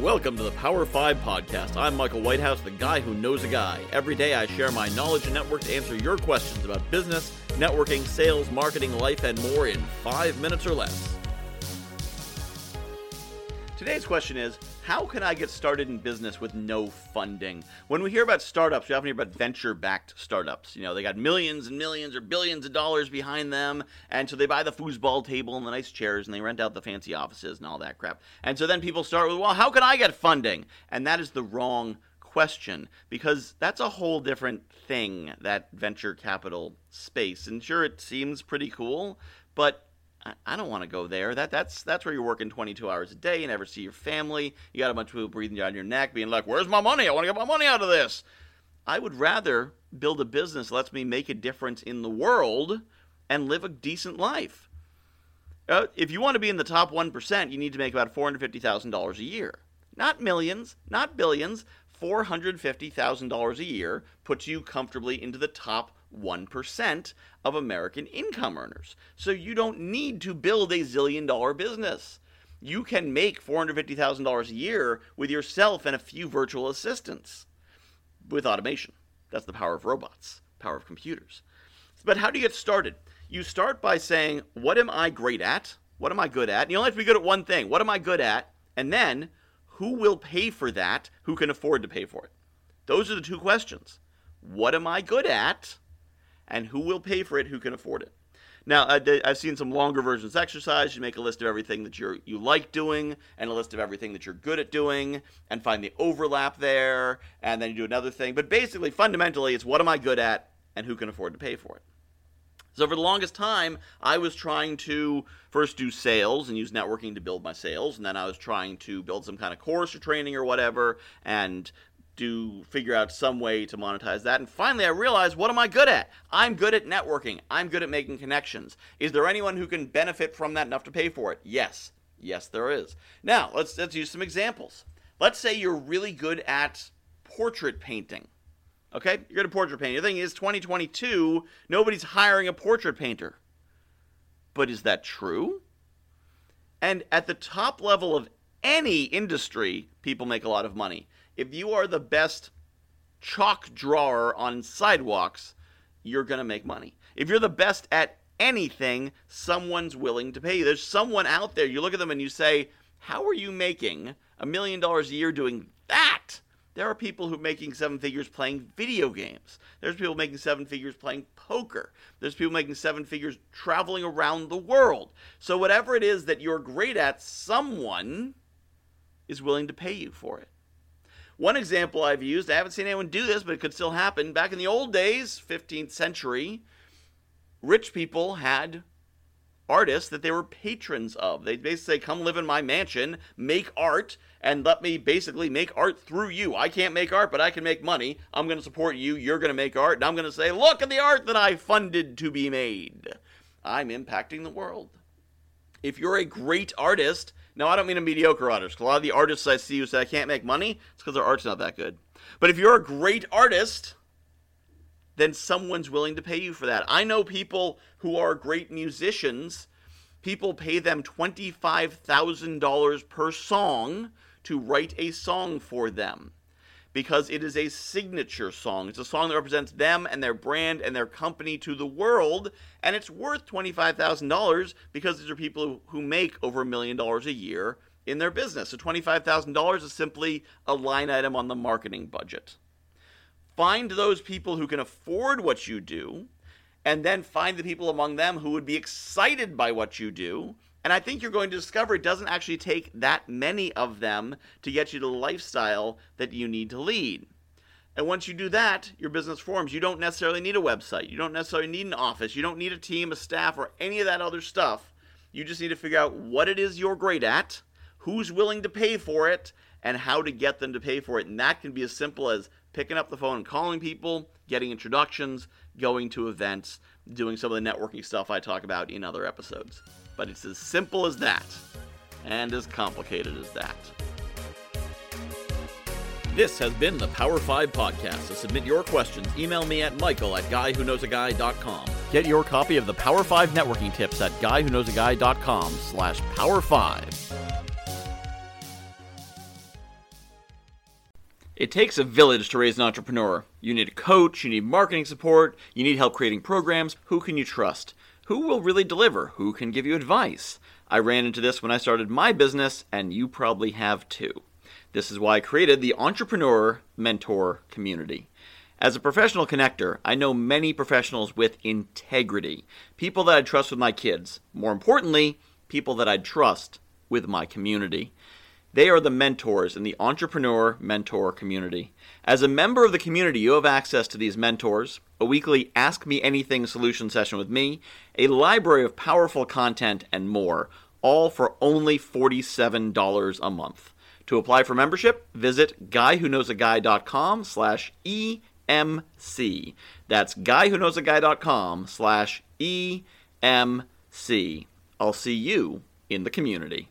Welcome to the Power 5 Podcast. I'm Michael Whitehouse, the guy who knows a guy. Every day I share my knowledge and network to answer your questions about business, networking, sales, marketing, life, and more in five minutes or less. Today's question is How can I get started in business with no funding? When we hear about startups, we often hear about venture backed startups. You know, they got millions and millions or billions of dollars behind them, and so they buy the foosball table and the nice chairs and they rent out the fancy offices and all that crap. And so then people start with, Well, how can I get funding? And that is the wrong question because that's a whole different thing, that venture capital space. And sure, it seems pretty cool, but I don't want to go there. That that's that's where you're working 22 hours a day. You never see your family. You got a bunch of people breathing down your neck, being like, "Where's my money? I want to get my money out of this." I would rather build a business that lets me make a difference in the world and live a decent life. Uh, if you want to be in the top 1%, you need to make about $450,000 a year. Not millions, not billions. $450,000 a year puts you comfortably into the top 1% of American income earners. So you don't need to build a zillion dollar business. You can make $450,000 a year with yourself and a few virtual assistants with automation. That's the power of robots, power of computers. But how do you get started? You start by saying, What am I great at? What am I good at? And you only have to be good at one thing. What am I good at? And then, who will pay for that? Who can afford to pay for it? Those are the two questions. What am I good at? And who will pay for it, who can afford it. Now, I've seen some longer versions exercise. You make a list of everything that you're you like doing, and a list of everything that you're good at doing, and find the overlap there, and then you do another thing. But basically, fundamentally, it's what am I good at, and who can afford to pay for it. So for the longest time, I was trying to first do sales and use networking to build my sales, and then I was trying to build some kind of course or training or whatever, and do figure out some way to monetize that. And finally, I realized what am I good at? I'm good at networking. I'm good at making connections. Is there anyone who can benefit from that enough to pay for it? Yes. Yes, there is. Now, let's let's use some examples. Let's say you're really good at portrait painting. Okay? You're good at portrait painting. The thing is 2022, nobody's hiring a portrait painter. But is that true? And at the top level of any industry, people make a lot of money if you are the best chalk drawer on sidewalks, you're going to make money. If you're the best at anything, someone's willing to pay you. There's someone out there, you look at them and you say, How are you making a million dollars a year doing that? There are people who are making seven figures playing video games. There's people making seven figures playing poker. There's people making seven figures traveling around the world. So, whatever it is that you're great at, someone is willing to pay you for it. One example I've used, I haven't seen anyone do this, but it could still happen. Back in the old days, 15th century, rich people had artists that they were patrons of. They'd basically say, Come live in my mansion, make art, and let me basically make art through you. I can't make art, but I can make money. I'm going to support you. You're going to make art. And I'm going to say, Look at the art that I funded to be made. I'm impacting the world. If you're a great artist, now, I don't mean a mediocre artist. A lot of the artists I see who say I can't make money, it's because their art's not that good. But if you're a great artist, then someone's willing to pay you for that. I know people who are great musicians. People pay them $25,000 per song to write a song for them because it is a signature song. It's a song that represents them and their brand and their company to the world, and it's worth $25,000 because these are people who make over a million dollars a year in their business. So $25,000 is simply a line item on the marketing budget. Find those people who can afford what you do, and then find the people among them who would be excited by what you do and I think you're going to discover it doesn't actually take that many of them to get you to the lifestyle that you need to lead. And once you do that, your business forms. You don't necessarily need a website. You don't necessarily need an office. You don't need a team, a staff, or any of that other stuff. You just need to figure out what it is you're great at, who's willing to pay for it, and how to get them to pay for it. And that can be as simple as picking up the phone and calling people, getting introductions, going to events, doing some of the networking stuff I talk about in other episodes. But it's as simple as that, and as complicated as that. This has been the Power 5 Podcast. To submit your questions, email me at michael at guywhoknowsaguy.com. Get your copy of the Power 5 networking tips at guywhoknowsaguy.com slash power 5. It takes a village to raise an entrepreneur. You need a coach, you need marketing support, you need help creating programs. Who can you trust? Who will really deliver? Who can give you advice? I ran into this when I started my business, and you probably have too. This is why I created the Entrepreneur Mentor Community. As a professional connector, I know many professionals with integrity, people that I trust with my kids. More importantly, people that I trust with my community. They are the mentors in the Entrepreneur Mentor community. As a member of the community, you have access to these mentors, a weekly Ask Me Anything solution session with me, a library of powerful content, and more, all for only $47 a month. To apply for membership, visit guywhoknowsaguy.com slash EMC. That's guywhoknowsaguy.com slash EMC. I'll see you in the community.